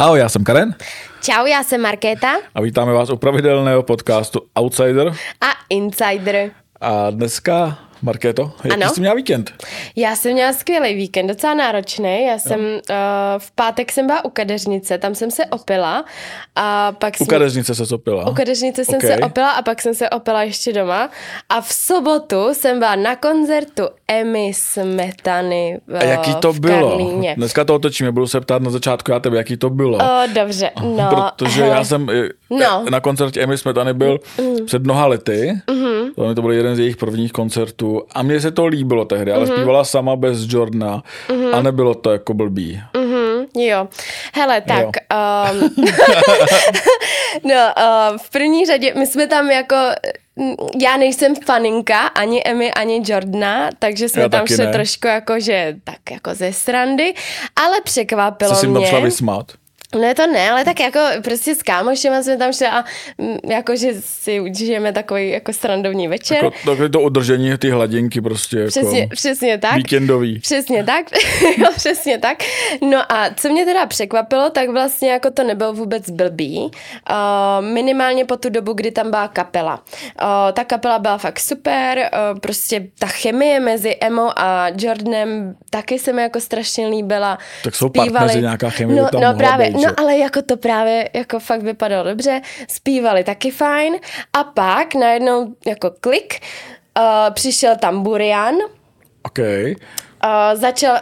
Ahoj, já jsem Karen Čau, já jsem Markéta a vítáme vás u pravidelného podcastu Outsider. a Insider. A dneska, Markéto, jaký Ano. jsi měla víkend? Já jsem měla skvělý víkend, docela náročný. Já jsem uh, v pátek jsem byla u kadeřnice, tam jsem se opila a pak U jsem... kadeřnice se sopila. U kadeřnice jsem Ok. se opila a pak jsem se opila ještě doma. A v sobotu jsem byla na koncertu Emmy Smetany v, A jaký to v bylo? Karlíně. Dneska to otočíme, budu se ptát na začátku já tebe, jaký to bylo. O, dobře, no. Protože hele. já jsem eh, No. na koncertě Emmy Smetany byl před mnoha lety. Mhm. To, to byl jeden z jejich prvních koncertů a mně se to líbilo tehdy, ale zpívala sama bez Jordana a nebylo to jako blbý. Mhm, jo. Hele, tak... Jo. Um, no, uh, v první řadě, my jsme tam jako... Já nejsem faninka ani Emmy, ani Jordana, takže jsme Já tam šli ne. trošku jako, že tak jako ze srandy, ale překvapilo Co jsi jim tam mě... vysmát? Ne, to ne, ale tak jako prostě s kámošema jsme tam šli a mm, jako, že si užijeme takový jako srandovní večer. Jako, takové to udržení ty hladinky prostě jako Přesně, přesně tak. víkendový. Přesně tak, jo, přesně tak. No a co mě teda překvapilo, tak vlastně jako to nebylo vůbec blbý. Uh, minimálně po tu dobu, kdy tam byla kapela. Uh, ta kapela byla fakt super, uh, prostě ta chemie mezi Emo a Jordanem taky se mi jako strašně líbila. Tak jsou partneři, nějaká chemie no, tam no právě, být, no ale jako to právě jako fakt vypadalo dobře, zpívali taky fajn a pak najednou jako klik, uh, přišel tam Burian, OK. Uh, začal,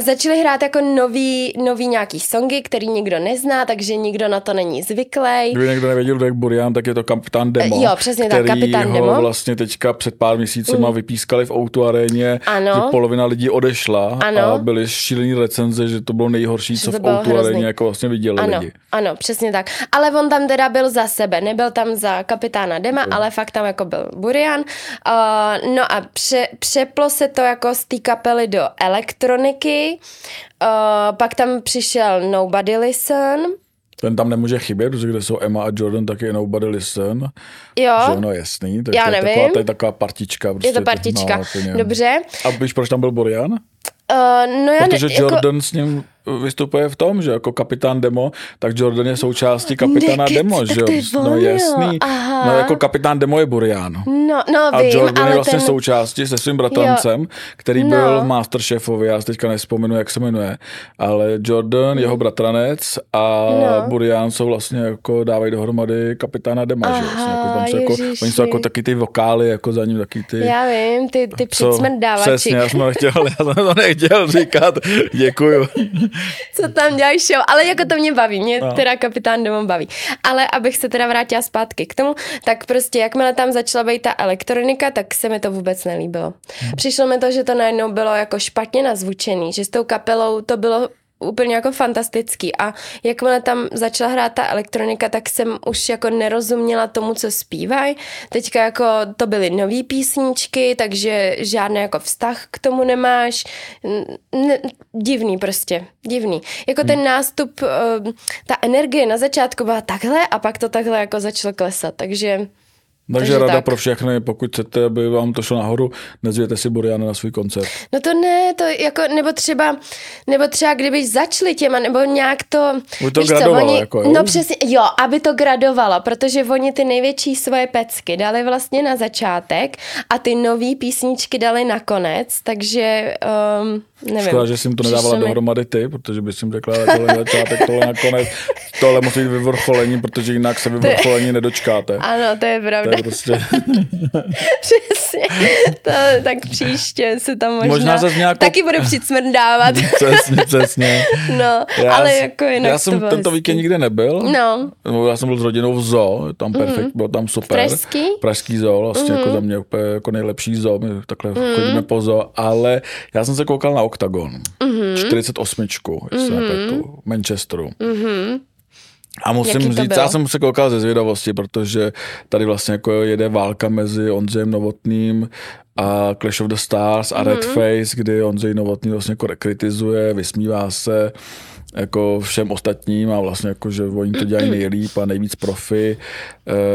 začali hrát jako nový, nový nějaký songy, který nikdo nezná, takže nikdo na to není zvyklý. Kdyby někdo nevěděl, kdo je Burian, tak je to kapitán Demo. Eh, jo, přesně tak, kapitán ho Demo. vlastně teďka před pár měsícema vypískali v Outu aréně, Ano. že polovina lidí odešla Ano. a byly šílený recenze, že to bylo nejhorší, co to v Outu aréně jako vlastně viděli Ano, lidi. ano, přesně tak. Ale on tam teda byl za sebe, nebyl tam za kapitána Dema, ale fakt tam jako byl Burian. Uh, no a pře, přeplo se to jako z té kapely do elektroniky. Uh, pak tam přišel Nobody Listen. Ten tam nemůže chybět, protože kde jsou Emma a Jordan, tak je Nobody Listen. Jo, Že no jasný, tak Já to, je nevím. taková, to je taková partička. Prostě, je to partička. No. Dobře. A víš, proč tam byl Burian? Uh, no já Protože ne, jako, Jordan s ním vystupuje v tom, že jako kapitán Demo, tak Jordan je součástí kapitána Nekec, Demo, že jo? No jo. jasný. Aha. No jako kapitán Demo je Burian. No, no A vím, Jordan ale je vlastně ten... součástí se svým bratrancem, který No. byl v Masterchefovi, já si teďka nespomenu, jak se jmenuje, ale Jordan, jeho bratranec a No. Burian jsou vlastně jako dávají dohromady kapitána Dema, že jo? Vlastně jako, tam jsou jako, oni jsou jako taky ty vokály, jako za ním taky ty... Já vím, ty, ty co- Přesně, já jsem to nechtěl, já jsem to nechtěl říkat, děkuju. Co tam dělají show, ale jako to mě baví, mě No. teda kapitán Demo baví. Ale abych se teda vrátila zpátky k tomu, tak prostě jakmile tam začala být ta elektronika, tak se mi to vůbec nelíbilo. Hmm. Přišlo mi to, že to najednou bylo jako špatně nazvučený, že s tou kapelou to bylo úplně jako fantastický a jakmile tam začala hrát ta elektronika, tak jsem už jako nerozuměla tomu, co zpívají. Teďka jako to byly nový písničky, takže žádný jako vztah k tomu nemáš. Ne, divný prostě, divný. Jako Hmm. ten nástup, eh, ta energie na začátku byla takhle a pak to takhle jako začalo klesat, takže Takže, Takže rada tak. pro všechny, pokud chcete, aby vám to šlo nahoru, nezvěte si Buriana na svůj koncert. No to ne, to jako, nebo třeba, nebo třeba kdyby začali těma, nebo nějak to... Aby to víš co, gradovalo, oni, jako jo? No přesně, jo, aby to gradovalo, protože oni ty největší svoje pecky dali vlastně na začátek a ty nový písničky dali na konec, takže um, nevím. Škoda, že jsem to nedávala mi- dohromady ty, protože bys jim řekla, tohle na začátek, tohle nakonec, tohle musí být vyvrcholení, protože jinak se vyvrcholení nedočkáte. Ano, to je To pravda. Je prostě, Přesně. To, tak příště se tam možná, Možná zas nějakou- taky budu přicmrdávat. přesně, přesně. no, Já, ale jako jinak já jsem to tento hezký. víkend nikde nebyl. No, No, Já jsem byl s rodinou v zoo, tam perfekt, bylo tam super. Pražský? Pražský zoo, vlastně jako za mě úplně jako nejlepší zoo, my takhle chodíme po zoo, ale já jsem se koukal na Octagon, 48, jestli nepletu, Manchesteru. A musím Jaký říct, já jsem se koukal ze zvědavosti, protože tady vlastně jako jede válka mezi Ondřejem Novotným a Clash of the Stars a Red Face, kdy Ondřej Novotný vlastně jako kritizuje, vysmívá se jako všem ostatním a vlastně jako, že oni to dělají nejlíp a nejvíc profi.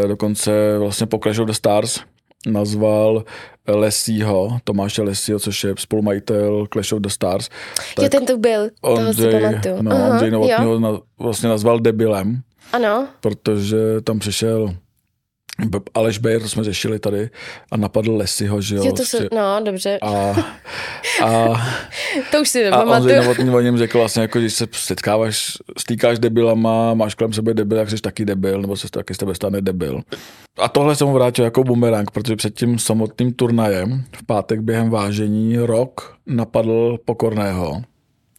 E, dokonce vlastně po Clash of the Stars nazval Lesího, Tomáše Lesího, což je spolumajitel Clash of the Stars. Tak jo, ten tu byl, toho si pamatuju. No, Aha, Ondřej Novotný ho na, vlastně nazval debilem. Ano. Protože tam přišel Aleš Bayer, to jsme řešili tady, a napadl Lesiho, že jo. jo to se, prostě. no, dobře. A, a, to už si A Ondřej Novotný o něm řekl vlastně, jako, když se setkáváš, stýkáš debilama, máš kolem sebe debil, jak jsi taky debil, nebo se taky z tebe stane debil. A tohle jsem mu vrátil jako bumerang, protože před tím samotným turnajem v pátek během vážení rok napadl Pokorného.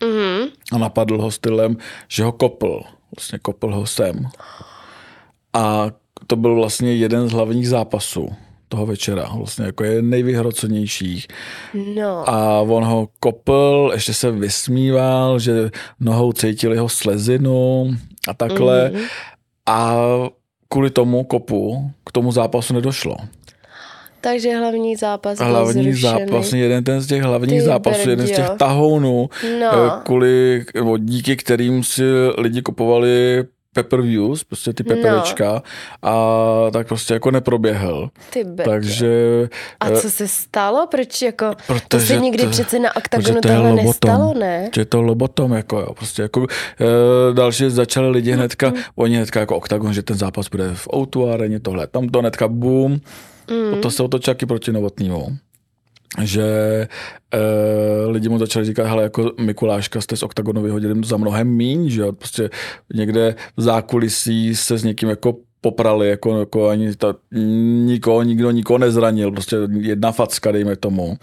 Mm-hmm. A napadl ho stylem, že ho kopl. Vlastně kopl ho sem. A to byl vlastně jeden z hlavních zápasů toho večera. Vlastně jako je nejvyhrocenějších. No. A on ho kopl, ještě se vysmíval, že nohou cítil jeho slezinu a takhle. Mm. A kvůli tomu kopu k tomu zápasu nedošlo. Takže hlavní zápas byl Hlavní zrušený. zápas, vlastně jeden ten z těch hlavních Ty zápasů, brdio. jeden z těch tahounů, no. Eh, kvůli, díky kterým si lidi kupovali pay-per-views, prostě ty peperička no. a tak prostě jako neproběhl. Ty Takže... A eh, co se stalo? Proč jako... To se nikdy to, přece na oktagonu tohle lobotom, nestalo, ne? Že to lobotom, jako jo, prostě jako e, další začali lidi hnedka, mm. oni hnedka jako oktagon, že ten zápas bude v Outu areně, tohle, tam to hnedka boom, mm. to se otočaky proti Novotnímu že e, lidi mu začali říkat, hele, jako Mikuláška jste z OKTAGONu vyhodili za mnohem míň, že jo, prostě někde v zákulisí se s někým jako poprali, jako, jako ani ta, nikoho, nikdo nikoho nezranil, prostě jedna facka, dejme tomu.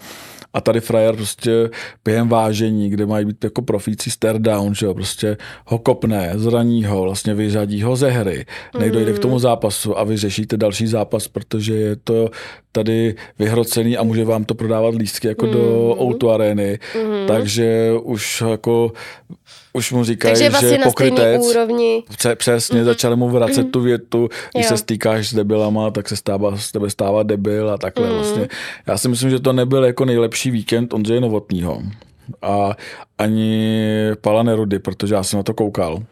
A tady frajer prostě během vážení, kde mají být jako profíci stare down, že jo, prostě ho kopne, zraní ho, vlastně vyřadí ho ze hry, nejdojde mm. k tomu zápasu a vy řešíte další zápas, protože je to tady vyhrocený a může vám to prodávat lístky jako mm. do Outu arény, mm. takže už jako už mu říkají, Takže vlastně že je pokrytec. úrovni. Přesně, mm-hmm. začali mu vracet mm-hmm. tu větu, když jo. se stýkáš s debilama, tak se stává, z tebe stává debil a takhle mm-hmm. vlastně. Já si myslím, že to nebyl jako nejlepší víkend Ondřeje Novotního a ani Pala Nerudy, protože já jsem na to koukal.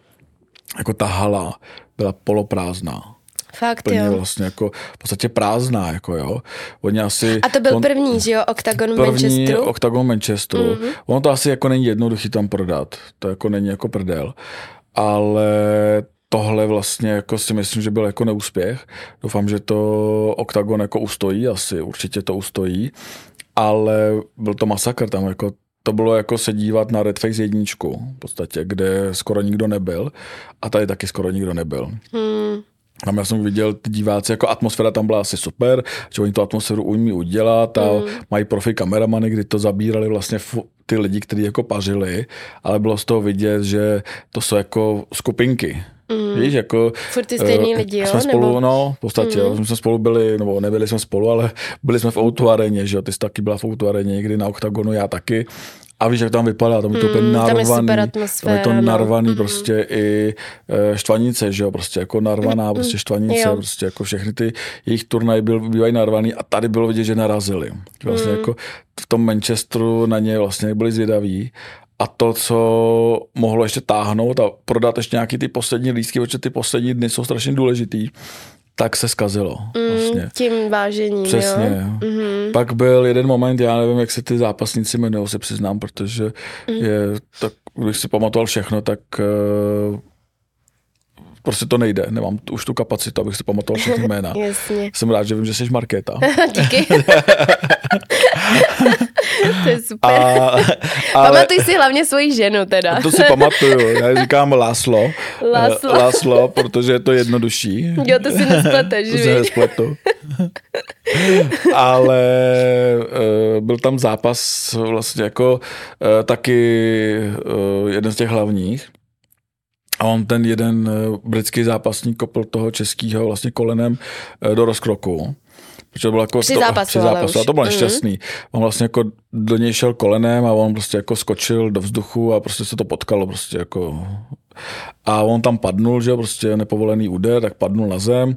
Jako ta hala byla poloprázdná. Fakt, jo. vlastně jako v podstatě prázdná, jako jo. Oni asi, a to byl on, první, že jo, Octagon první Manchesteru? Octagon Manchesteru. Mm-hmm. Ono to asi jako není jednoduchý tam prodat, to jako není jako prdel, ale tohle vlastně jako si myslím, že byl jako neúspěch. Doufám, že to Octagon jako ustojí, asi určitě to ustojí, ale byl to masakr tam jako to bylo jako se dívat na Red Face jedničku, v podstatě, kde skoro nikdo nebyl a tady taky skoro nikdo nebyl. Hmm. Tam já jsem viděl ty diváci, jako atmosféra tam byla asi super, že oni tu atmosféru umí udělat a mm. mají profi kameramany, kdy to zabírali vlastně ty lidi, kteří jako pařili, ale bylo z toho vidět, že to jsou jako skupinky. Mm. Víš, jako... Furt ty stejný uh, lidi, jo? Jsme spolu, nebo... no, v podstatě, mm. jo. jsme spolu byli, nebo nebyli jsme spolu, ale byli jsme v Outu areně, že jo, ty jsi taky byla v Outu areně, někdy na OKTAGONu, já taky. A víš, jak tam vypadá, tam je to úplně mm, narvaný, tam je, tam je to no. narvaný no. prostě i e, štvanice, že jo, prostě jako narvaná, mm, prostě štvanice, jo. prostě jako všechny ty jejich turnaje byl, bývají narvaný a tady bylo vidět, že narazili. Vlastně mm. jako v tom Manchesteru na ně vlastně byli zvědaví a to, co mohlo ještě táhnout a prodat ještě nějaký ty poslední lístky, protože ty poslední dny jsou strašně důležitý, tak se zkazilo. Mm, vlastně. Tím vážením, Přesně. Jo? Mm-hmm. Pak byl jeden moment, já nevím, jak se ty zápasníci jmenují, se přiznám, protože mm. je, tak, když si pamatoval všechno, tak uh, prostě to nejde. Nemám už tu kapacitu, abych si pamatoval všechny jména. Jasně. Jsem rád, že vím, že jsi Markéta. Díky. to je super. A, ale, Pamatuj si hlavně svoji ženu teda. To si pamatuju. Já říkám Láslo. Láslo. Láslo, protože je to jednodušší. Jo, to si nespleteš, To si nespletu. ale uh, byl tam zápas vlastně jako uh, taky uh, jeden z těch hlavních. A on ten jeden britský zápasník kopl toho českého vlastně kolenem do rozkroku. Protože to bylo jako při to, zápasu, při zápasu a to bylo mhm. nešťastný. Mm. On vlastně jako do něj šel kolenem a on prostě jako skočil do vzduchu a prostě se to potkalo prostě jako a on tam padnul, že prostě nepovolený úder, tak padnul na zem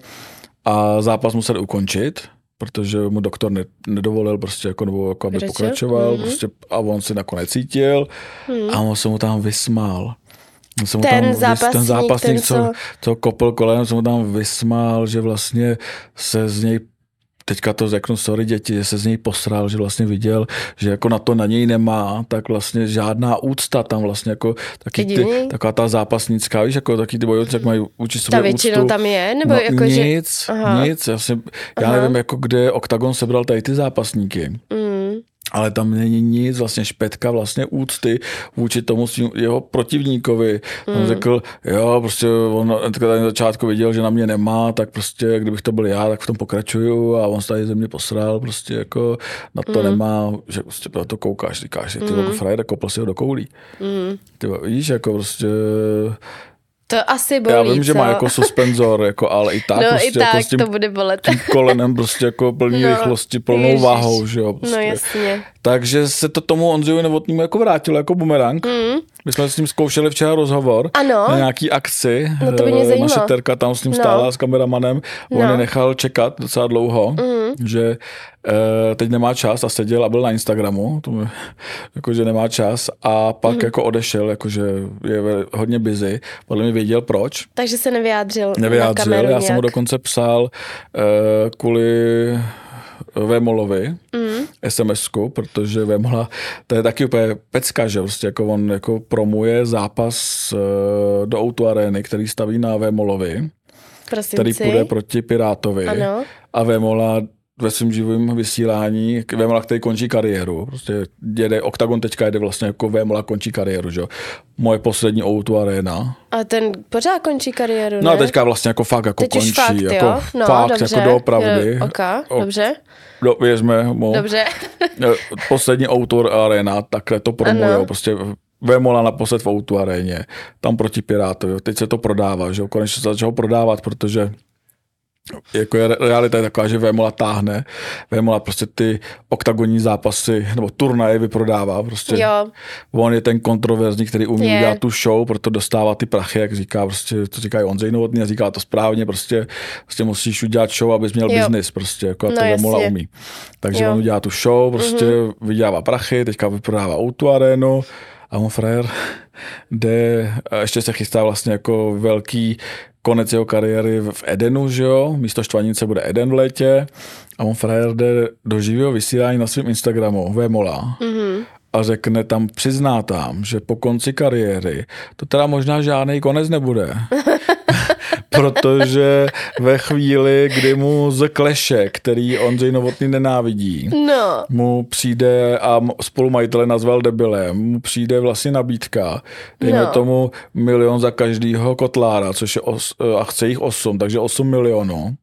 a zápas musel ukončit, protože mu doktor ne, nedovolil prostě jako, nebo jako aby Řečil? pokračoval mm. prostě, a on si nakonec cítil mm. a on se mu tam vysmál. Jsem ten, tam, zápasník, ten zápasník, ten, co, co kopl kolem, jsem mu tam vysmál, že vlastně se z něj teďka to řeknu, sorry děti, že se z něj posral, že vlastně viděl, že jako na to na něj nemá, tak vlastně žádná úcta tam vlastně jako taky ty, taková ta zápasnická, víš, jako taky ty bojovníci, jak mají učit sobě Ta většinou úctu. tam je? Nebo no, jako, nic, že... Aha. nic, já, si, já nevím, jako kde Octagon sebral tady ty zápasníky. Mm. Ale tam není nic, vlastně špetka vlastně úcty vůči tomu svým, jeho protivníkovi. On Hmm. řekl, jo, prostě on tady na začátku viděl, že na mě nemá, tak prostě kdybych to byl já, tak v tom pokračuju a on se tady ze mě posral, prostě jako na to Hmm. nemá, že prostě na to koukáš, říkáš ty mm. frajer, kopl si ho do koulí. Mm. Ty víš, jako prostě To asi bolí, já vím, že co? má jako suspenzor, jako, ale i tak No prostě i tak jako s tím, to bude bolet. tím kolenem prostě jako plný No, rychlosti, plnou ježiš. váhou, že jo. Prostě. No jasně. Takže se to tomu Ondřeju Novotnému jako vrátilo jako bumerang. Mm. My jsme s ním zkoušeli včera rozhovor Ano. na nějaký akci. No to by mě Eh, zajímalo. Naše terka tam s ním No. stála s kameramanem. On No. je nechal čekat docela dlouho, Mm. že eh, teď nemá čas a seděl a byl na Instagramu, to mi, jako, že nemá čas a pak Mm. jako odešel, jakože je hodně busy. Podle mě věděl proč. Takže se nevyjádřil, na Nevyjádřil, kameru já jsem mu nějak. dokonce psal eh, kvůli Vémolovi Mm. SMS-ku, protože Vémola, to je taky úplně pecka, že prostě jako on jako promuje zápas eh, do Outu Areny, který staví na Vémolovi, Prosím který půjde proti Pirátovi. Ano. A Vémola ve svém živém vysílání, Vémola, který končí kariéru, prostě jede, Octagon teďka jede vlastně jako Vémola končí kariéru, že jo. Moje poslední Outu Arena, A ten pořád končí kariéru, No a ne? teďka vlastně jako fakt jako Teď končí. fakt, jako jo? No, fakt dobře. jako doopravdy. Jo, ok, O- dobře, Do, věřme mu. dobře. Poslední autor arena, takhle to promujou. Ano. Prostě Vémola naposled v Outu aréně, tam proti Pirátovi. Teď se to prodává, že jo? Konečně se začalo prodávat, protože jako je, realita je taková, že Vémola táhne. Vémola prostě ty oktagonní zápasy nebo turnaje vyprodává. Prostě Jo, On je ten kontroverzní, který umí Je. udělat tu show, proto dostává ty prachy, jak říká, prostě, to říká i Ondřej Novotný a říká to správně, prostě, prostě musíš udělat show, abys měl Jo. biznis, prostě, jako a to No, jasně. umí. Takže Jo. On udělá tu show, prostě mm-hmm. vydělává prachy, teďka vyprodává Outu arénu a on frajer jde, a ještě se chystá vlastně jako velký konec jeho kariéry v Edenu, že jo, místo Štvanice bude Eden v létě a on frajer jde do živého vysílání na svém Instagramu, Vémola, mm-hmm. a řekne tam, přizná tam, že po konci kariéry to teda možná žádný konec nebude. Protože ve chvíli, kdy mu z kleše, který Ondřej Novotný nenávidí, no, mu přijde a spolumajitele nazval debilem, mu přijde vlastně nabídka, dejme No. tomu milion za každýho kotlára, což je os, a chce jich 8, takže 8 milionů.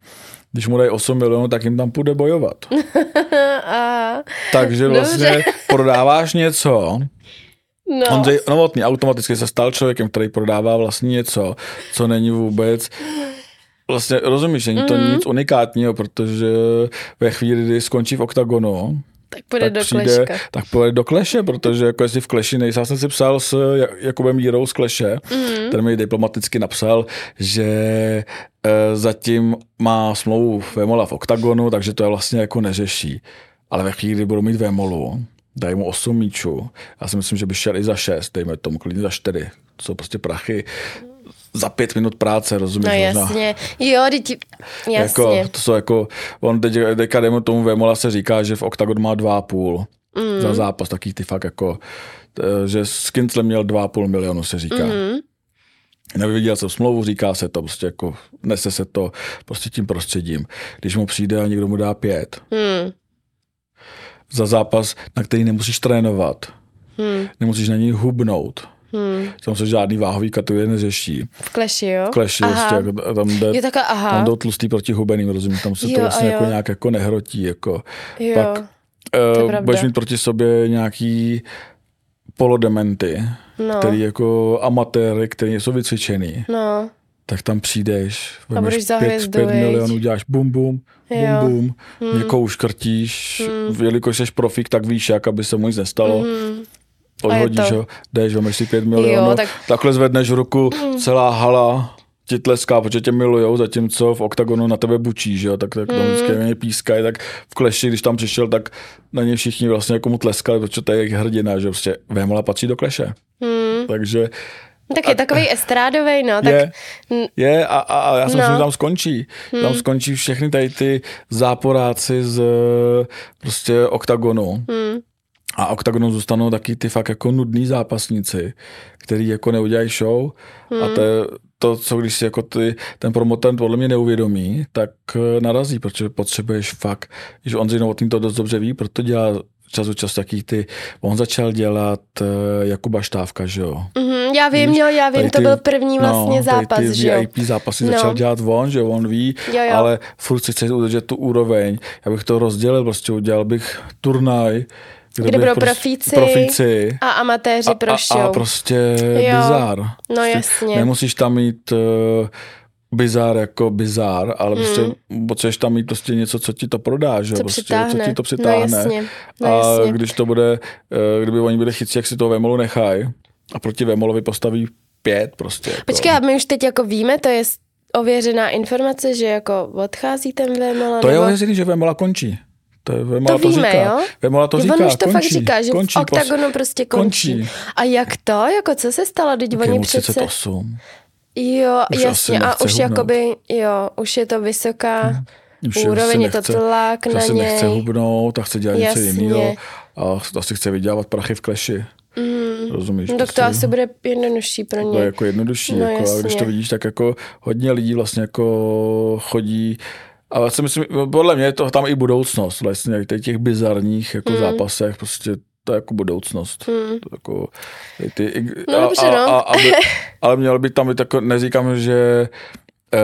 Když mu dají 8 milionů, tak jim tam půjde bojovat. a, Takže vlastně prodáváš něco, no, Ondřej Novotný automaticky se stal člověkem, který prodává vlastně něco, co není vůbec Vlastně rozumíš, není to Mhm. mm. nic unikátního, protože ve chvíli, kdy skončí v oktagonu, tak půjde tak do přijde, kleška. tak půjde do kleše, protože jako jestli v kleši nejsem, já jsem si psal s Ja- Jakubem Jírou z kleše, Mhm. mm. ten mi diplomaticky napsal, že e, zatím má smlouvu Vemola v oktagonu, takže to je vlastně jako neřeší. Ale ve chvíli, kdy budou mít Vemolu, dají mu 8 míčů, já si myslím, že by šel i za 6, dejme tomu klidně za 4. To jsou prostě prachy za pět minut práce, rozumíš? No možná. jasně, jo, teď, jasně. Jako, to jsou jako, on teď, teďka dejme tomu Vemola se říká, že v OKTAGON má 2,5 mm. za zápas, taký ty fakt jako, že s Kinclem měl 2,5 milionu se říká. Mm. Nevyviděl jsem smlouvu, říká se to, prostě jako nese se to prostě tím prostředím. Když mu přijde a někdo mu dá pět Hmm. Za zápas, na který nemusíš trénovat, Hmm. nemusíš na něj hubnout, Hmm. tam se žádný váhový kategorie neřeší. V kleši, jo? Kleši, Aha. prostě, jako, tam jde, Jo, takhle, aha. tam jdou tlustý proti hubeným, rozumím, tam se Jo, to vlastně jako nějak jako nehrotí, jako. jo. pak Uh, budeš mít proti sobě nějaký polodementy, no, který jako amatéry, který jsou vycvičený, no, tak tam přijdeš, vemeš za pět, hvězdu, pět milionů, děláš bum bum, bum Jo. bum, hmm. někoho uškrtíš, hmm. jelikož jsi profík, tak víš, jak aby se mu nic nestalo, hmm. odhodíš ho, jdeš, vemeš si pět milionů, tak- takhle zvedneš ruku, celá hala ti tleská, protože tě milujou, zatímco v oktagonu na tebe bučí, že jo, tak, tak tam Hmm. vždycky něj pískají, tak v kleši, když tam přišel, tak na ně všichni vlastně jako mu tleskali, protože to je jejich hrdina, že prostě Vémola patří do kleše. Hmm. Takže Tak je takový estrádový, no. Tak, je, je a, a, a já si No. myslím, že tam skončí. Tam skončí všechny tady ty záporáci z prostě oktagonu. Hmm. A oktagonu zůstanou taky ty fakt jako nudný zápasníci, který jako neudělají show Hmm. a to, je to, co když si jako ty, ten promotor podle mě neuvědomí, tak eh, narazí, protože potřebuješ fakt, že Ondřej Novotný to dost dobře ví, proto dělá čas od času taký ty, on začal dělat eh, Jakuba Štávka, že jo. Mhm, já vím, Víš, jo, já vím, tady to ty- byl první vlastně no, zápas, ty že jo. VIP zápasy No. začal dělat on, že on ví, Jo, jo. ale furt si chce udržet tu úroveň. Já bych to rozdělil, prostě udělal bych turnaj, Kde bych budou prostě- profíci. profíci A amatéři pro a, show. a prostě Jo. bizár. No Prostě jasně. Nemusíš tam mít uh, bizár jako bizár, ale prostě potřebuješ tam mít prostě něco, co ti to prodá, že? Co prostě, přitáhne. co ti to přitáhne. No jasně. No a jasně. když to bude, eh, kdyby oni byli chytří, jak si toho Vemolu nechají a proti Vemolovi postaví pět prostě. Jako. Počkej, a my už teď jako víme, to je ověřená informace, že jako odchází ten Vémola? To je nebo... ověřený, že Vemola končí. To, je, Vemola To to, víme, říká. jo? Vemola to říká, on už to končí, fakt říká, že končí, v oktagonu prostě končí. končí. A jak to? Jako co se stalo? Teď Je oni přece... 38. Jo, Už jasně. A už hubnout. jakoby, jo, už je to vysoká Už je- úroveň, je to nechce- tlak už na něj. nechce hubnout a chce dělat něco Jasně. jiného. A asi chce vydělávat prachy v kleši. Mm. Rozumíš? No, tak to asi bude jednodušší pro to je ně. jako jednodušší. No, jako, a když to vidíš, tak jako hodně lidí vlastně jako chodí a já si myslím, podle mě je to tam i budoucnost vlastně, těch bizarních jako Hmm. zápasech, prostě to je jako budoucnost. Hmm. To jako, ty, No, dobře, no. A, aby, ale měl by tam být jako, neříkám, že uh,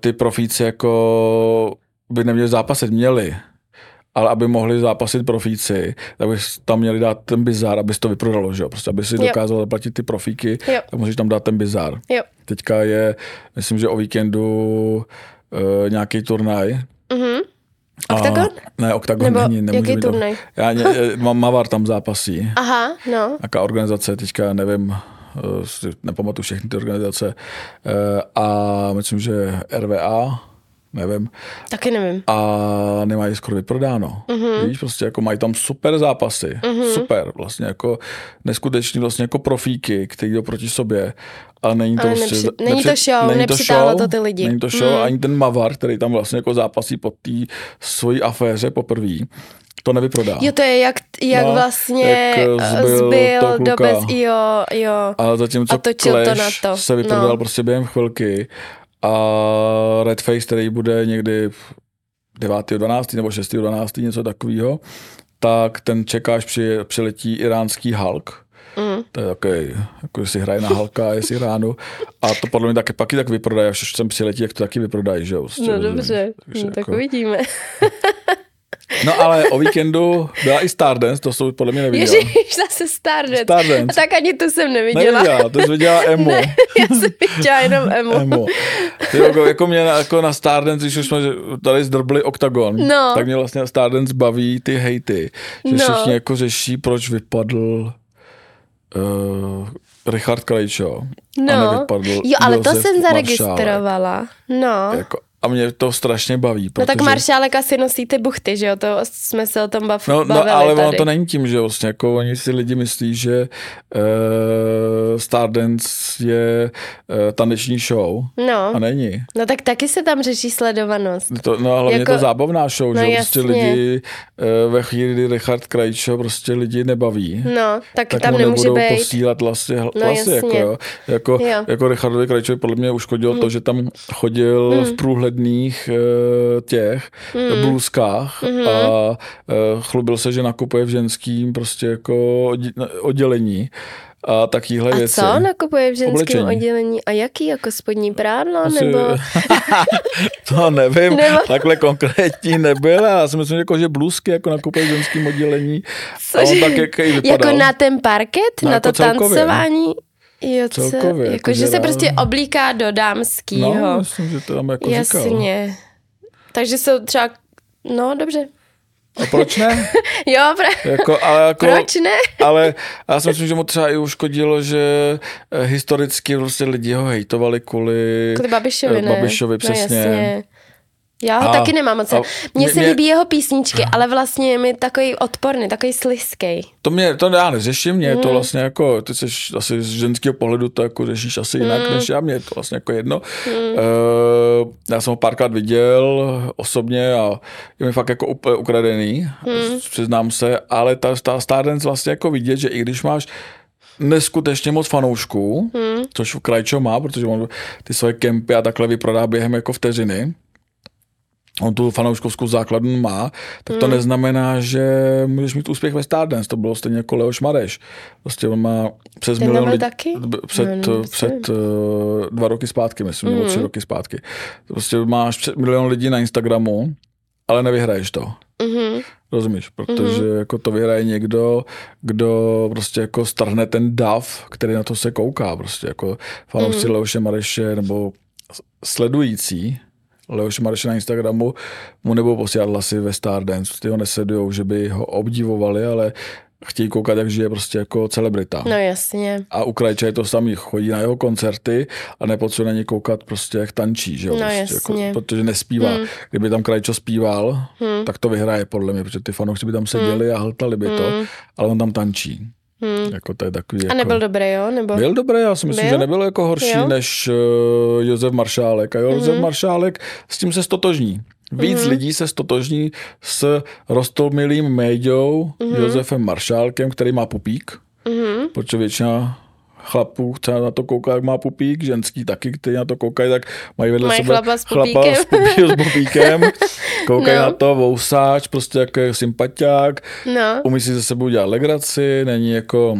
ty profíci jako by neměli zápasit, měli. Ale aby mohli zápasit profíci, tak by tam měli dát ten bizár, aby to vyprodalo, že jo? Prostě, aby si Jo. dokázal zaplatit ty profíky, Jo. tak můžeš tam dát ten bizár. Jo. Teďka je, myslím, že o víkendu uh, nějaký turnaj. Mhm. A- Oktagon? Ne, Oktagon Nebo není, nemůže jaký turnaj? Já, mám Mavar tam zápasí. Aha, no. Jaká organizace, teďka nevím, si nepamatuju všechny ty organizace. Eh, A myslím, že RVA, nevím. Taky nevím. A nemají skoro vyprodáno. Mm-hmm. Víš, prostě jako mají tam super zápasy. Mm-hmm. Super, vlastně jako neskutečný vlastně jako profíky, který jdou proti sobě. A není to Ale prostě, nepři- není to show, není nepřitáhlo to ty lidi. Není to show, Mm. ani ten Mavar, který tam vlastně jako zápasí po té svojí aféře poprvé, to nevyprodá. Jo, to je jak, jak No, vlastně jak, eh, zbyl zbyl do bez, jo, jo. A zatímco A točil to Clash na to, se vyprodal no. prostě během chvilky a Redface, který bude někdy 9.12. nebo 6.12. něco takového, tak ten čeká, až při, přiletí iránský Hulk. Mm. To je takový, jako jestli hraje na Halka, jestli Iránu. A to podle mě taky, taky tak vyprodají, až sem přiletí, jak to taky vyprodají, že jo? No dobře, Takže no, tak jako- uvidíme. No ale o víkendu byla i Stardance, to jsou podle mě neviděla. Ježíš, zase Stardance. Stardance. A tak ani tu jsem neviděla. Neviděla, to jsi viděla Emu. Ne, já jsem viděla jenom Emu. Emo. Ty, jako, jako mě na, jako na Stardance, když už jsme tady zdrbli Octagon, No. tak mě vlastně Stardance baví ty hejty, že No. všichni jako řeší, proč vypadl uh, Richard Krejčo a No. nevypadl Jo, ale to Josef jsem Maršálek. zaregistrovala. No. Jako, a mě to strašně baví. No Protože, tak Maršálek asi nosí ty buchty, že jo? To jsme se o tom bav, No, bavili no ale tady. ono to není tím, že vlastně jako oni si lidi myslí, že uh, Stardance je uh, taneční show No. a není. no tak taky se tam řeší sledovanost. To, no hlavně Jako- to zábavná show, no že prostě lidi eh, ve chvíli, kdy Richard Krajčo prostě lidi nebaví, No, tak, tak tam mu nemůže nebudou být. posílat hlasy, No jako, jo. Jako, Jo. jako Richardovi Krajčovi podle mě uškodilo to, že tam chodil v průhledných eh, těch Mm. blůzkách Mhm. a eh, chlubil se, že nakupuje v ženským prostě jako oddělení a takovýhle A věci. co nakupuje v ženském Oblečení. oddělení? A jaký? Jako spodní prádlo? Asi- Nebo... to nevím, Nebo- takhle konkrétní nebyl. Já si myslím, jako, že blůzky jako nakupuje v ženském oddělení. A on Cože? tak jak i vypadal. Jako na ten parket? No, na jako to celkově. tancování? Jo, co? Celkově, Jako, jako že že se prostě oblíká do dámskýho. No, myslím, že to tam jako říkal. Jasně. Takže jsou třeba... No, dobře. A proč ne? Jo, pra... Jako, ale, jako, proč ne? ale já si myslím, že mu třeba i uškodilo, že eh, historicky prostě lidi ho hejtovali kvůli Kvůli Babišovi, eh, ne? Babišovi, přesně. No, jasně. Já ho A- taky nemám moc. Mně se mě- líbí jeho písničky, ale vlastně je mi takový odporný, takový slizký. To mě, to já neřeším, mě je Hmm. to vlastně jako, ty jsi asi z ženského pohledu to jako řešíš asi jinak Hmm. než já, mě je to vlastně jako jedno. Uh, já jsem ho párkrát viděl osobně a je mi fakt jako úplně ukradený, Hmm. přiznám se, ale ta, ta Stardance vlastně jako vidět, že i když máš neskutečně moc fanoušků, Hmm. což Krajčo má, protože on ty svoje kempy a takhle vyprodá během jako vteřiny, on tu fanouškovskou základnu má, tak Hmm. to neznamená, že můžeš mít úspěch ve Stardance. To bylo stejně jako Leoš Mareš. Prostě on má přes Ten milion lidí. taky? Před, No, před uh, dva roky zpátky, myslím, nebo Mhm. tři roky zpátky. Prostě máš před milion lidí na Instagramu, ale nevyhraješ to. Mhm. Rozumíš? Protože mm-hmm. jako to vyhraje někdo, kdo prostě jako strhne ten dav, který na to se kouká. Prostě jako fanoušci mm-hmm. Leoše Mareše nebo sledující Leoše Mareše na Instagramu mu nebudou posílat hlasy ve Stardance. Ty ho nesledujou, že by ho obdivovali, ale chtějí koukat, jak žije prostě jako celebrita. No jasně. A u Krajča je to samý, chodí na jeho koncerty a nepotřebuje na ně koukat prostě jak tančí, že jo? No prostě jasně. Jako, protože nespívá. Hmm. Hmm. Kdyby tam Krajčo zpíval, hmm. tak to vyhraje podle mě, protože ty fanoušci by tam seděli hmm. a hltali by to, Hmm. ale on tam tančí. Hmm. Jako to je takový, A jako... nebyl dobrý, jo? Nebo... Byl dobrý, já si myslím, Byl? že nebyl jako horší Jo? než uh, Josef Maršálek. A Josef Mhm. Maršálek s tím se stotožní. Víc Mhm. lidí se stotožní s rostomilým médiou Josefem Maršálkem, který má pupík, Mhm. protože většina chlapů chce na to koukat, jak má pupík, ženský taky, kteří na to koukají, tak mají vedle Mají sebe chlapa s chlapa pupíkem. s, pupí, s pupíkem, koukají No. na to, vousáč, prostě jako je sympatiák, No. umí si ze sebou dělat legraci, není jako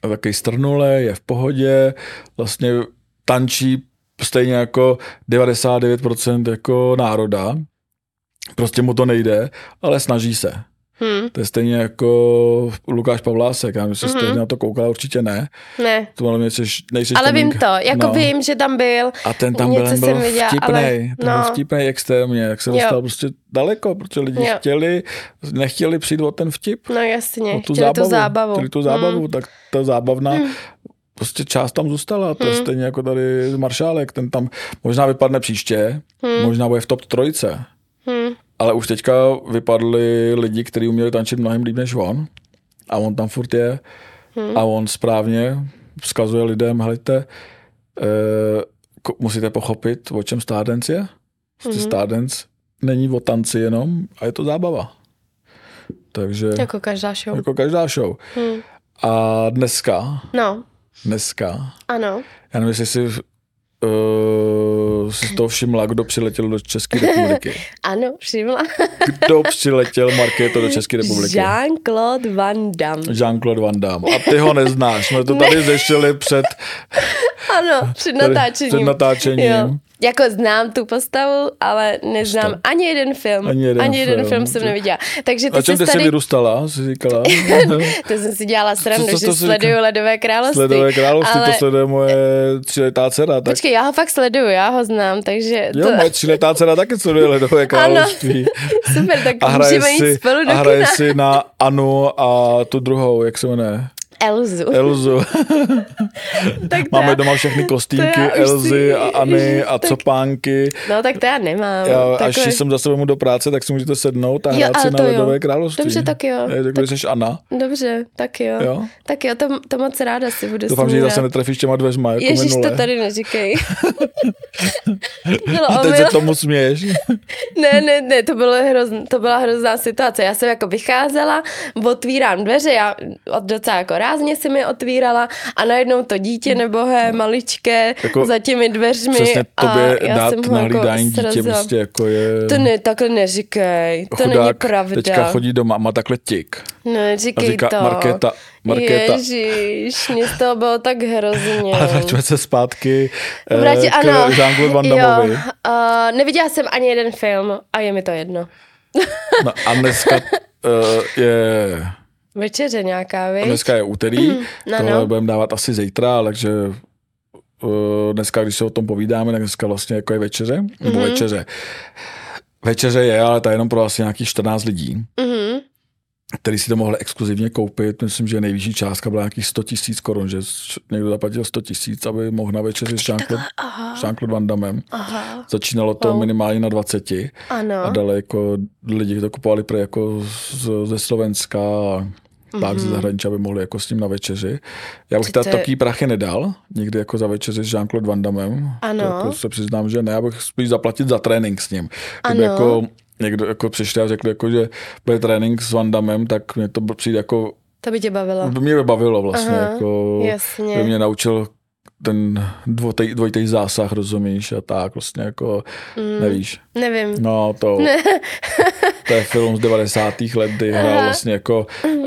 takový strnule, je v pohodě, vlastně tančí stejně jako 99% jako národa, prostě mu to nejde, ale snaží se. Hm. To je stejně jako Lukáš Pavlásek, já myslím, že jste na to koukala, určitě ne. Ne. To ale mě jsi, nejsi Ale vím to, jako No. vím, že tam byl. A ten tam byl, byl viděla, vtipnej, ale- byl no. vtipnej extrémně, jak se Jo. dostal prostě daleko, protože lidi Jo. chtěli, nechtěli přijít o ten vtip, No jasně, o tu chtěli zábavu, tu zábavu. chtěli tu zábavu, tak ta zábavná Hmm. prostě část tam zůstala, to je Hmm. stejně jako tady Maršálek, ten tam možná vypadne příště, Hmm. možná bude v top trojce, Hm. Ale už teďka vypadli lidi, kteří uměli tančit mnohem líp než on a on tam furt je Hmm. a on správně vzkazuje lidem, helejte, eh, ko- musíte pochopit, o čem Stardance je. Prostě Mhm. Stardance není o tanci jenom a je to zábava. Takže Jako každá show. jako každá show. Hm. A dneska, No, dneska, ano. já nevím, jestli si uh, si z toho všimla, kdo přiletěl do České republiky. Ano, všimla. Kdo přiletěl, Markéto, do České republiky? Jean-Claude Van Damme. Jean-Claude Van Damme. A ty ho neznáš. Jsme to tady řešili před, Ano, před natáčením. před natáčením. Jo. Jako znám tu postavu, ale neznám Postavu. ani jeden film. Ani jeden ani jeden film. film jsem neviděla. Takže ty čem jsi tady... vyrůstala, jsi říkala? To jsem si dělala srandu, že sleduju říkala? Ledové království. Sledové království, ale... to sleduje moje tříletá dcera. Tak... Počkej, já ho fakt sleduju, já ho znám, takže Jo, to... moje tříletá dcera taky sleduje Ledové království. Super, tak A můžeme jít si, spolu do a hraje kina. si na Anu a tu druhou, jak se jmenuje? Elzu. Elzu. tak to Máme já... doma všechny kostýmky, Elzy si- aAny a tak- copánky. No tak to já nemám. Já, až Takové- když jsem zase vemu do práce, tak si můžete sednout a Jo, hrát si na to jo. Ledové království. Dobře, tak jo. Je, tak, Tak- jsi Anna. Dobře, tak jo. Jo? Tak jo, to, to moc ráda si budu Doufám, že zase netrefíš těma dveřma, jako Ježíš, minule. to tady neříkej. A teď se omyl. tomu směješ. Ne, ne, ne, to, bylo hrozn, to byla hrozná situace. Já jsem jako vycházela, otvírám dveře, já docela jako rázně si mi otvírala a najednou to dítě nebohé, maličké, Jako za těmi dveřmi Přesně a tobě já dát jsem ho jako dítě prostě jako je... To ne, takhle neříkej, to není chudák pravda. teďka chodí doma, má takhle tik. No, A neříkej říká to. Markéta, Markéta, Ježíš, mě z toho bylo tak hrozně. ale vraťme se zpátky eh, Vrátí, k ano. Jean-Claude Van. Jo, uh, neviděla jsem ani jeden film a je mi to jedno. No, a dneska uh, je Večeře nějaká, víš? Dneska je úterý, no, tohle no. budeme dávat asi zítra, takže uh, dneska, když se o tom povídáme, tak dneska vlastně jako je večeře, mm-hmm. nebo večeře. Večeře je, ale ta je jenom pro asi nějakých 14 lidí. Mhm. který si to mohl exkluzivně koupit. Myslím, že nejvyšší částka byla nějakých 100 tisíc korun, že někdo zaplatil 100 tisíc, aby mohl na večeři s Jean-Claude, Van Dammem. Aha. Začínalo to Wow. minimálně na 20 Ano. a dali jako lidi to kupovali pro jako z, ze Slovenska a tak ze zahraničí, aby mohli jako s ním na večeři. Já bych Mhm. je- takový prachy nedal, nikdy jako za večeři s Jean-Claude Van Dammem. Ano. To jako se přiznám, že ne, já bych spíš zaplatit za trénink s ním. Ano. Kdyby jako někdo jako přišel a řekl, jako, že bude trénink s Van Dammem, tak mě to přijde jako, To by tě bavilo. by mě bavilo vlastně. Aha, jako, jasně. By mě naučil ten dvojitý, dvojitý zásah, rozumíš, a tak vlastně jako, Mm. nevíš. Nevím. No, to, to je film z 90. let, kdy hrál Aha. vlastně jako uh,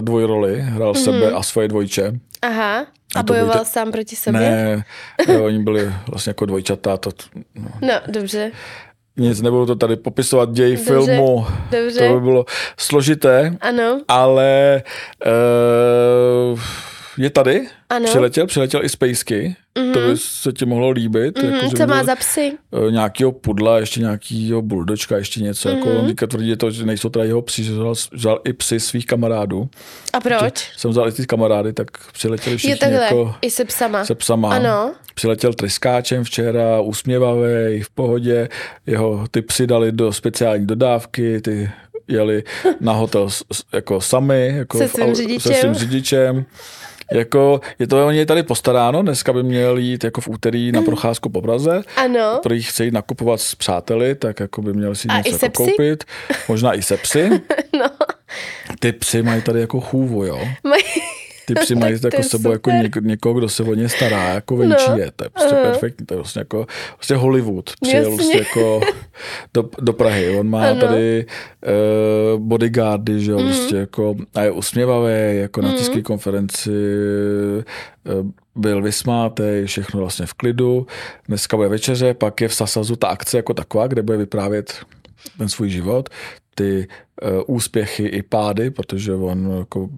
dvojroli, hrál sebe a svoje dvojče. Aha. A A to bojoval budete- sám proti sobě? Ne, eh, oni byli vlastně jako dvojčata, to, no, No, dobře. nic, nebudu to tady popisovat děj Dobře, filmu, dobře. to by bylo složité, Ano. ale uh, je tady, Ano. přiletěl, přiletěl i Spacey, mm-hmm. to by se ti mohlo líbit. Mhm, jako, že co má za psy? eh, nějakýho pudla, ještě nějakýho buldočka, ještě něco. Mm-hmm. Jako Mhm. on teďka tvrdí to, že nejsou teda jeho psi, že vzal, vzal i psy svých kamarádů. A proč? Jsem vzal i ty kamarády, tak přiletěli všichni takhle. jako I se psama. se psama. Ano. Přiletěl tryskáčem včera, usměvavý, v pohodě. Jeho ty psy dali do speciální dodávky, ty jeli na hotel s, jako sami, jako Se svým řidičem. se svým řidičem. Jako, je to, oni je tady postaráno, dneska by měl jít jako v úterý na procházku po Praze, Ano. který chce jít nakupovat s přáteli, tak jako by měl si A něco jako koupit. Možná i se psy. No. Ty psy mají tady jako chůvu, jo. Mají- Ty psy mají jako sebou jako něk, někoho, kdo se o ně stará, jako venčí No. je. To je prostě Aha. perfektní, to je vlastně jako prostě Hollywood. Přijel prostě jako do, do Prahy. On má Ano. tady uh, bodyguardy, že jo, Mhm. prostě jako a je usměvavý, jako na tiskové konferenci uh, byl vysmátej, všechno vlastně v klidu. Dneska bude večeře, pak je v Sasazu ta akce jako taková, kde bude vyprávět ten svůj život, ty uh, úspěchy i pády, protože on jako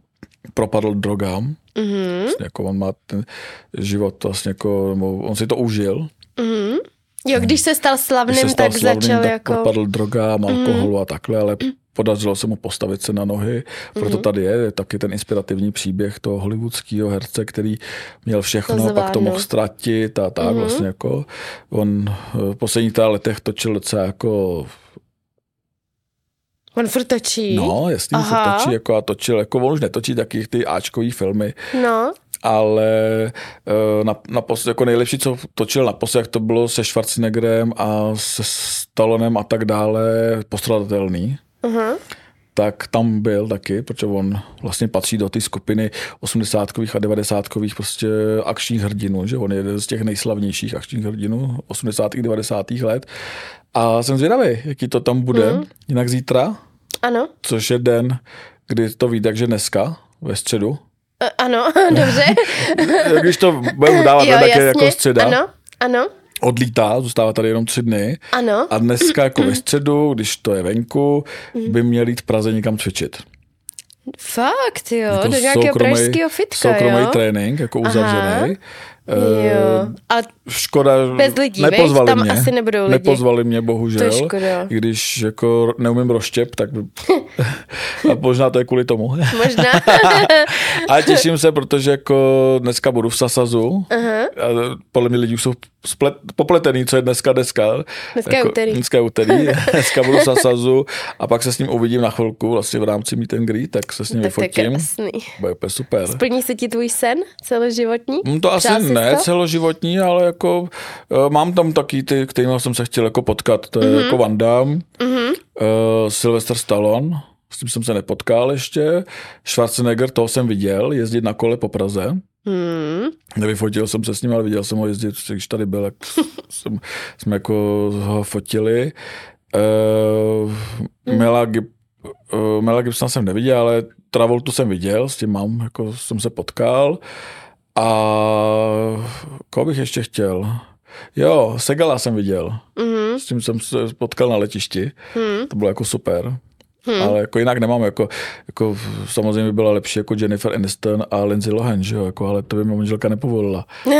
propadl drogám. Mhm. Vlastně jako on má ten život vlastně jako, on si to užil. Mhm. Jo, když se stal Když slavným, se stal tak slavným, začal tak jako... propadl drogám, alkoholu a takhle, ale podařilo se mu postavit se na nohy. Proto Mhm. tady je, je taky ten inspirativní příběh toho hollywoodského herce, který měl všechno, To pak to mohl ztratit a tak vlastně jako. On eh, v posledních letech točil docela jako On furt točí. No, jasný, Aha. točí jako a točil, jako on už netočí taky ty Ačkový filmy, No. ale eh, na, na pos, jako nejlepší, co točil naposled, jak to bylo se Schwarzeneggerem a se Stallonem a tak dále, postradatelný, Uh-huh. Tak tam byl taky, protože on vlastně patří do té skupiny 80 a 90 prostě akčních hrdinů, že on je jeden z těch nejslavnějších akčních hrdinů 80 a 90 let. A jsem zvědavý, jaký to tam bude. Mhm. Jinak zítra Ano. což je den, kdy to ví, takže dneska, ve středu. E, ano, dobře. Když to budeme dávat, tak je jako středa. Ano, ano, Odlítá, zůstává tady jenom tři dny. ano. A dneska jako ve středu, když to je venku, Mhm. by měl jít v Praze někam cvičit. Fakt, jo, Jako do nějakého soukromý- pražského fitka, Soukromý jo. trénink, jako uzavřený. Jo. A Škoda, Bez lidí, nepozvali? Tam mě. asi nebudou lidi. Nepozvali mě, bohužel. To je škoda. I když jako neumím roštěp, tak a možná to je kvůli tomu. možná. A těším se, protože jako dneska budu v Sasazu. Aha. A podle mě lidi už jsou splet, popletený, co je dneska dneska. Dneska je jako, úterý. Dneska je úterý. dneska budu v Sasazu a pak se s ním uvidím na chvilku vlastně v rámci meet and greet, tak se s ním tak to je vyfotím. krásný. Bude super. Splní se ti tvůj sen celoživotní? Hm, To asi Přál ne to? celoživotní, ale jako uh, mám tam taky ty, kterými jsem se chtěl jako potkat. To je Mhm. mm-hmm. jako Van Damme, mm-hmm. uh, Sylvester Stallone, s tím jsem se nepotkal ještě. Schwarzenegger, toho jsem viděl, jezdit na kole po Praze. Hmm. Nevyfotil jsem se s ním, ale viděl jsem ho jezdit, když tady byl, jak jsem, jsme jako ho fotili. Uh, Mela, Gib, uh, Mela Gibsona jsem neviděl, ale Travoltu jsem viděl, s tím mám, jako jsem se potkal. A koho bych ještě chtěl? Jo, Segala jsem viděl. Mhm. S tím jsem se potkal na letišti. Hmm. To bylo jako super. Hmm. Ale jako jinak nemám, jako, jako samozřejmě by byla lepší jako Jennifer Aniston a Lindsay Lohan, že jo, jako, ale to by mi manželka nepovolila.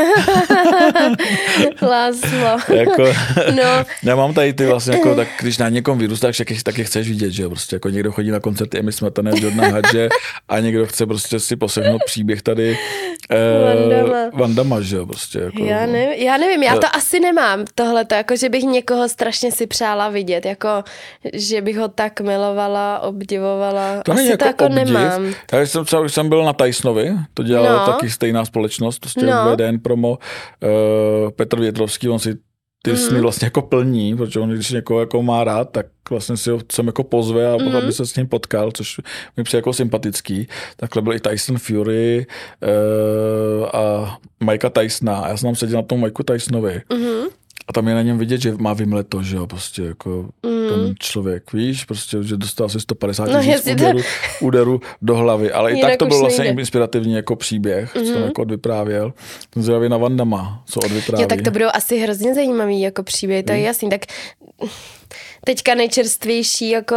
Láslo. jako, no. Já mám tady ty vlastně, jako, tak když na někom vyrůstáš, tak, tak je chceš vidět, že jo, prostě jako někdo chodí na koncerty Emmy Smetané, Jordana Hadže a někdo chce prostě si poslechnout příběh tady eh, Vandama, že jo, prostě. Jako, já, nevím, já nevím, já to asi nemám, tohle to, jako že bych někoho strašně si přála vidět, jako že bych ho tak milovala, obdivovala, to asi jako to jako obdiv. nemám. Já jsem, třeba, když jsem byl na Tysonovi, to dělala no. taky stejná společnost, prostě no. VDN promo, uh, Petr Větrovský, on si ty mm. sny vlastně jako plní, protože on když někoho jako má rád, tak vlastně si ho sem jako pozve a mm. aby se s ním potkal, což mi přijde jako sympatický. Takhle byl i Tyson Fury uh, a Mikea Tysona. Já jsem tam seděl na tom Mikeu Tysonovi. Mm. A tam je na něm vidět, že má vymleto, že jo, prostě jako mm. ten člověk, víš, prostě, že dostal asi 150 no, úderů, to... úderů do hlavy, ale i tak to byl vlastně nejde. inspirativní jako příběh, mm-hmm. co tam jako odvyprávěl. Ten zjavě na Vandama, co odvypráví. Jo, tak to budou asi hrozně zajímavý jako příběh, to je mm. jasný, tak teďka nejčerstvější jako,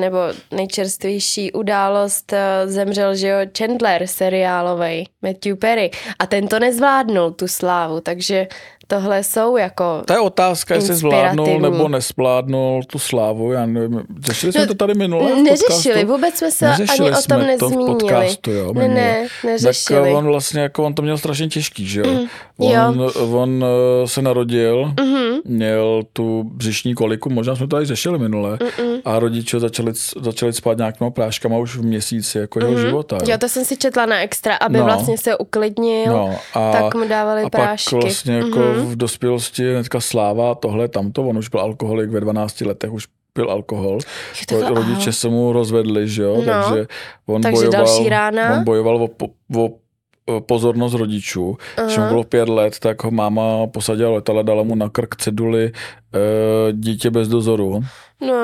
nebo nejčerstvější událost eh, zemřel, že jo, Chandler seriálovej, Matthew Perry a ten to nezvládnul, tu slávu, takže tohle jsou jako To je otázka, jestli zvládnul nebo nespládnul tu slávu, já nevím. Řešili jsme no, to tady minule Neřešili, vůbec jsme se neřešili ani o tom nezmínili. To v podcastu, jo, ne, ne, neřešili. Tak on vlastně, jako on to měl strašně těžký, že jo. Mm, on, jo. on eh, se narodil, mm-hmm. měl tu břišní koliku, možná jsme to tady řešili minule, Mm-mm. a rodiče začali, začali spát nějakýma práškama už v měsíci jako mm-hmm. jeho mhm. života. Jo. jo, to jsem si četla na extra, aby no. vlastně se uklidnil, no. a, tak mu dávali a prášky. pak vlastně jako mm-hmm v dospělosti hnedka sláva, tohle, tamto, on už byl alkoholik ve 12 letech, už pil alkohol. To Rodiče se mu rozvedli, že jo, no, takže on takže bojoval, další rána. on bojoval o, o pozornost rodičů. Uh-huh. Když mu bylo pět let, tak ho máma posadila letala, dala mu na krk ceduly e, dítě bez dozoru. No.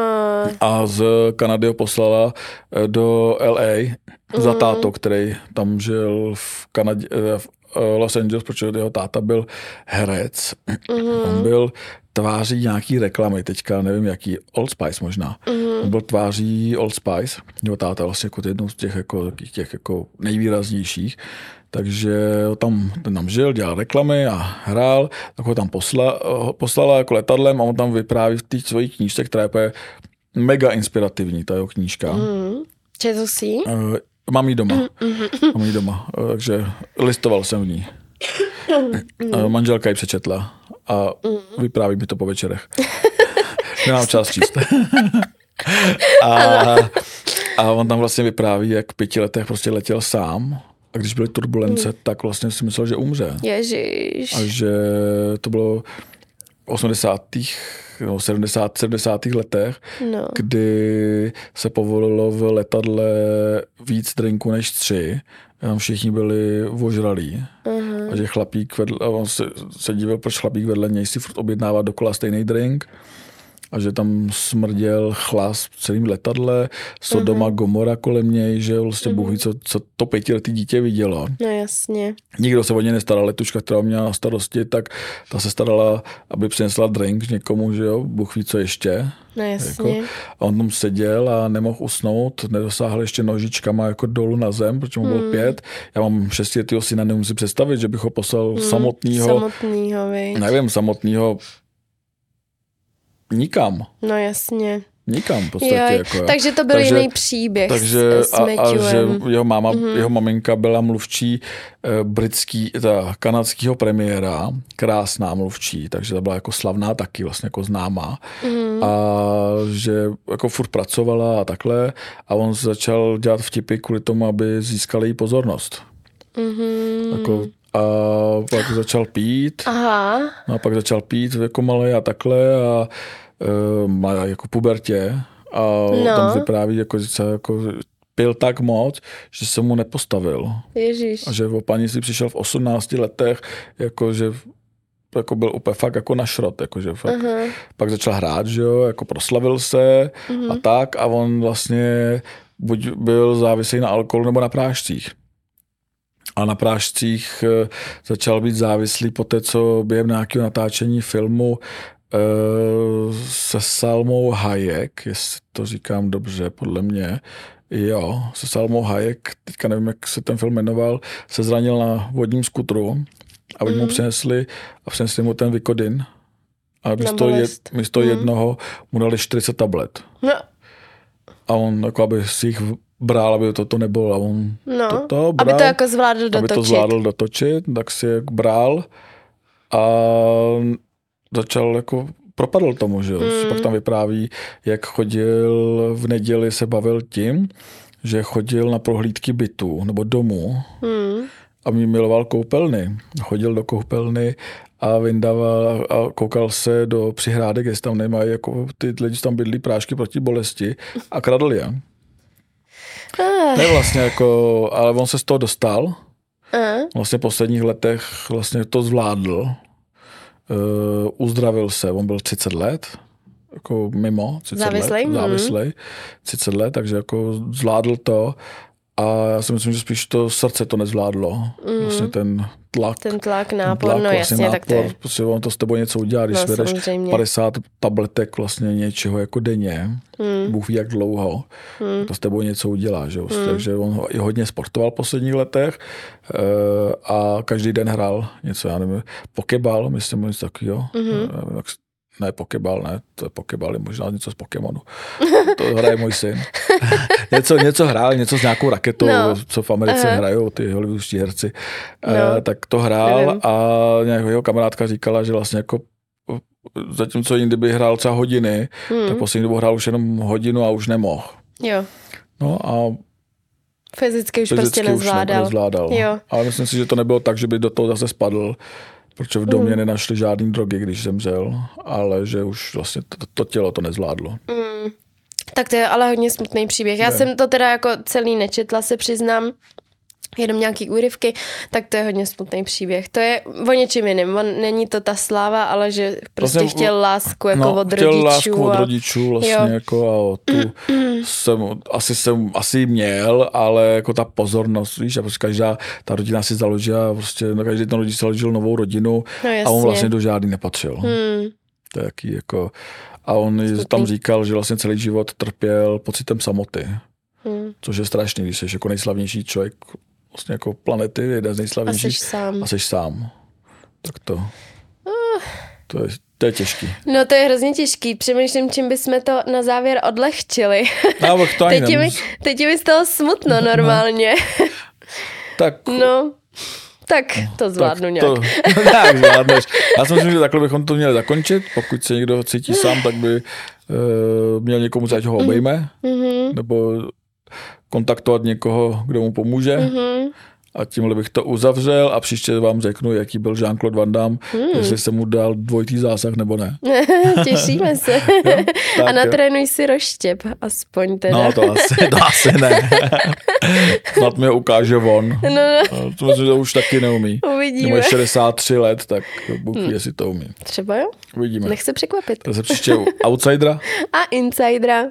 A z Kanady ho poslala e, do LA za mhm. táto, který tam žil v Kanadě, e, v Eh, Los Angeles, protože jeho táta byl herec. Mm-hmm. On byl tváří nějaký reklamy, teďka nevím jaký, Old Spice možná. Mm-hmm. On byl tváří Old Spice, jeho táta vlastně jako jednou z těch, jako, těch jako nejvýraznějších. Takže tam, ten tam žil, dělal reklamy a hrál, tak ho tam posla, poslala jako letadlem a on tam vypráví v té svojí knížce, která je mega inspirativní, ta jeho knížka. Mm. Četl jsi? Uh, Mám ji doma. Mm-hmm. Mám ji doma, eh, takže listoval jsem v ní. A manželka ji přečetla a vypráví mi to po večerech. Nemám čas číst. a, a on tam vlastně vypráví, jak v pěti letech prostě letěl sám a když byly turbulence, mm. tak vlastně si myslel, že umře. Ježiš. A že to bylo 80. No, 70. 70. letech, no. kdy se povolilo v letadle víc drinku než tři. Tam všichni byli ožralí. Uh-huh. A že chlapík vedle, a on se, se divil, proč chlapík vedle něj si furt objednává dokola stejný drink a že tam smrděl chlas v celém letadle, Sodoma, uh-huh. Gomora kolem něj, že vlastně. Bůh ví, co, co to pětiletý dítě vidělo. No jasně. Nikdo se o ně nestaral, letuška, která měla na starosti, tak ta se starala, aby přinesla drink někomu, že jo, Bůh ví, co ještě. No jasně. Jako, a on tam seděl a nemohl usnout, nedosáhl ještě nožičkama jako dolů na zem, protože mu bylo hmm. pět. Já mám šestiletýho syna, nemůžu si představit, že bych ho poslal hmm. samotného. Samotného, Nevím, samotného nikam. No jasně. Nikam v podstatě. Joj, jako, takže to byl takže, jiný příběh takže, s, s a, a že jeho máma, mm-hmm. jeho maminka byla mluvčí e, britský, ta kanadského premiéra, krásná mluvčí, takže ta byla jako slavná taky, vlastně jako známá. Mm-hmm. A že jako furt pracovala a takhle a on začal dělat vtipy kvůli tomu, aby získal její pozornost. Mm-hmm. Jako a pak začal pít. Aha. No a pak začal pít jako malý a takhle a uh, má jako pubertě a no. tam vypráví, jako, že se jako pil tak moc, že se mu nepostavil. Ježíš. A že o paní si přišel v 18 letech, jako že jako byl úplně fakt jako na šrot, jako že fakt. Uh-huh. Pak začal hrát, že jo, jako proslavil se uh-huh. a tak a on vlastně buď byl závislý na alkoholu nebo na prášcích a na prášcích eh, začal být závislý po té, co během nějakého natáčení filmu Uh, se Salmou Hayek, jestli to říkám dobře, podle mě. Jo, se Salmou Hayek, teďka nevím, jak se ten film jmenoval, se zranil na vodním skutru a mm. mu Mhm. přinesli a přinesli mu ten Vykodin. A místo, je, místo Mm. jednoho mu dali 40 tablet. No, A on jako aby si jich bral, aby to, to nebylo. A on no. to, to aby bral, to jako zvládl aby dotočit. to zvládl dotočit, tak si jak bral a začal jako propadl tomu, že jo. Mm. Pak tam vypráví, jak chodil v neděli se bavil tím, že chodil na prohlídky bytů nebo domů Hmm. a mě miloval koupelny. Chodil do koupelny a vyndával a koukal se do přihrádek, jestli tam nemají jako ty lidi, tam bydlí prášky proti bolesti a kradl je. To je vlastně jako, ale on se z toho dostal. ah. Vlastně v posledních letech vlastně to zvládl. Uh, uzdravil se, on byl 30 let, jako mimo, 30 Závislej, let, závislej, 30 let, takže jako zvládl to a já si myslím, že spíš to srdce to nezvládlo, vlastně ten tlak. Ten tlak, nápor, tlak, no jasně, tak to je. Prostě on to s tebou něco udělá, když No, vedeš samozřejmě. 50 tabletek vlastně něčeho jako denně, Hmm. Bůh ví jak dlouho, Hmm. to s tebou něco udělá. Že? jo. Takže on ho- i hodně sportoval v posledních letech eh, a každý den hrál něco, já nevím, pokebal, myslím, něco takového. Mhm. Jak s- Ne, pokebal, ne, to je pokebal, je možná něco z Pokémonu. To hraje můj syn. něco, něco hrál, něco s nějakou raketou, No. co v Americe Aha. hrajou ty hollywoodští herci. No. Eh, tak to hrál Nevím. a nějak jeho kamarádka říkala, že vlastně jako zatímco jindy by hrál třeba hodiny, Hmm. tak poslední dobou hrál už jenom hodinu a už nemohl. Jo, No a fyzicky už fyzicky prostě už ne- nezvládal. nezvládal. Jo. Ale myslím si, že to nebylo tak, že by do toho zase spadl, protože v domě Hmm. nenašli žádný drogy, když zemřel, ale že už vlastně to, to tělo to nezvládlo. Mm. Tak to je ale hodně smutný příběh. Já Ne. jsem to teda jako celý nečetla, se přiznám, jenom nějaký úryvky, tak to je hodně smutný příběh. To je o něčem jiném. On, není to ta sláva, ale že prostě Vlastně, chtěl lásku jako od chtěl rodičů. lásku od a- rodičů vlastně Jo. jako a o tu jsem, asi jsem asi měl, ale jako ta pozornost, víš, a prostě každá ta rodina si založila, prostě no, každý ten rodič založil novou rodinu No a on vlastně do žádný nepatřil. Hmm. To je jaký jako... A on Smutný. tam říkal, že vlastně celý život trpěl pocitem samoty, Hmm. což je strašný, když jsi jako nejslavnější člověk vlastně jako planety, jeden z A nejslavnějších jsi sám. a jsi sám. Tak to, to, je, to je těžký. No to je hrozně těžký. Přemýšlím, čím bychom to na závěr odlehčili. No, to ani Teď mi, teď mi z toho smutno normálně. Tak, No, tak to zvládnu tak nějak. To, nějak zvládneš. Já si myslím, že takhle bychom to měli zakončit. Pokud se někdo cítí sám, tak by uh, měl někomu, ať ho obejme, Mhm, nebo kontaktovat někoho, kdo mu pomůže. mhm. A tímhle bych to uzavřel a příště vám řeknu, jaký byl Jean-Claude Van Damme, Hmm. jestli jsem mu dal dvojitý zásah nebo ne. Těšíme se. tak A jo. natrénuj si rozštěp, aspoň teda. No to asi, to asi ne. Snad mi ukáže on. no, no, Ale To myslím, to už taky neumí. uvidíme. Má 63 let, tak Bůh ví, jestli to umí. Třeba jo? Uvidíme. Nech se překvapit. To se příště u Outsidera. A Insidera.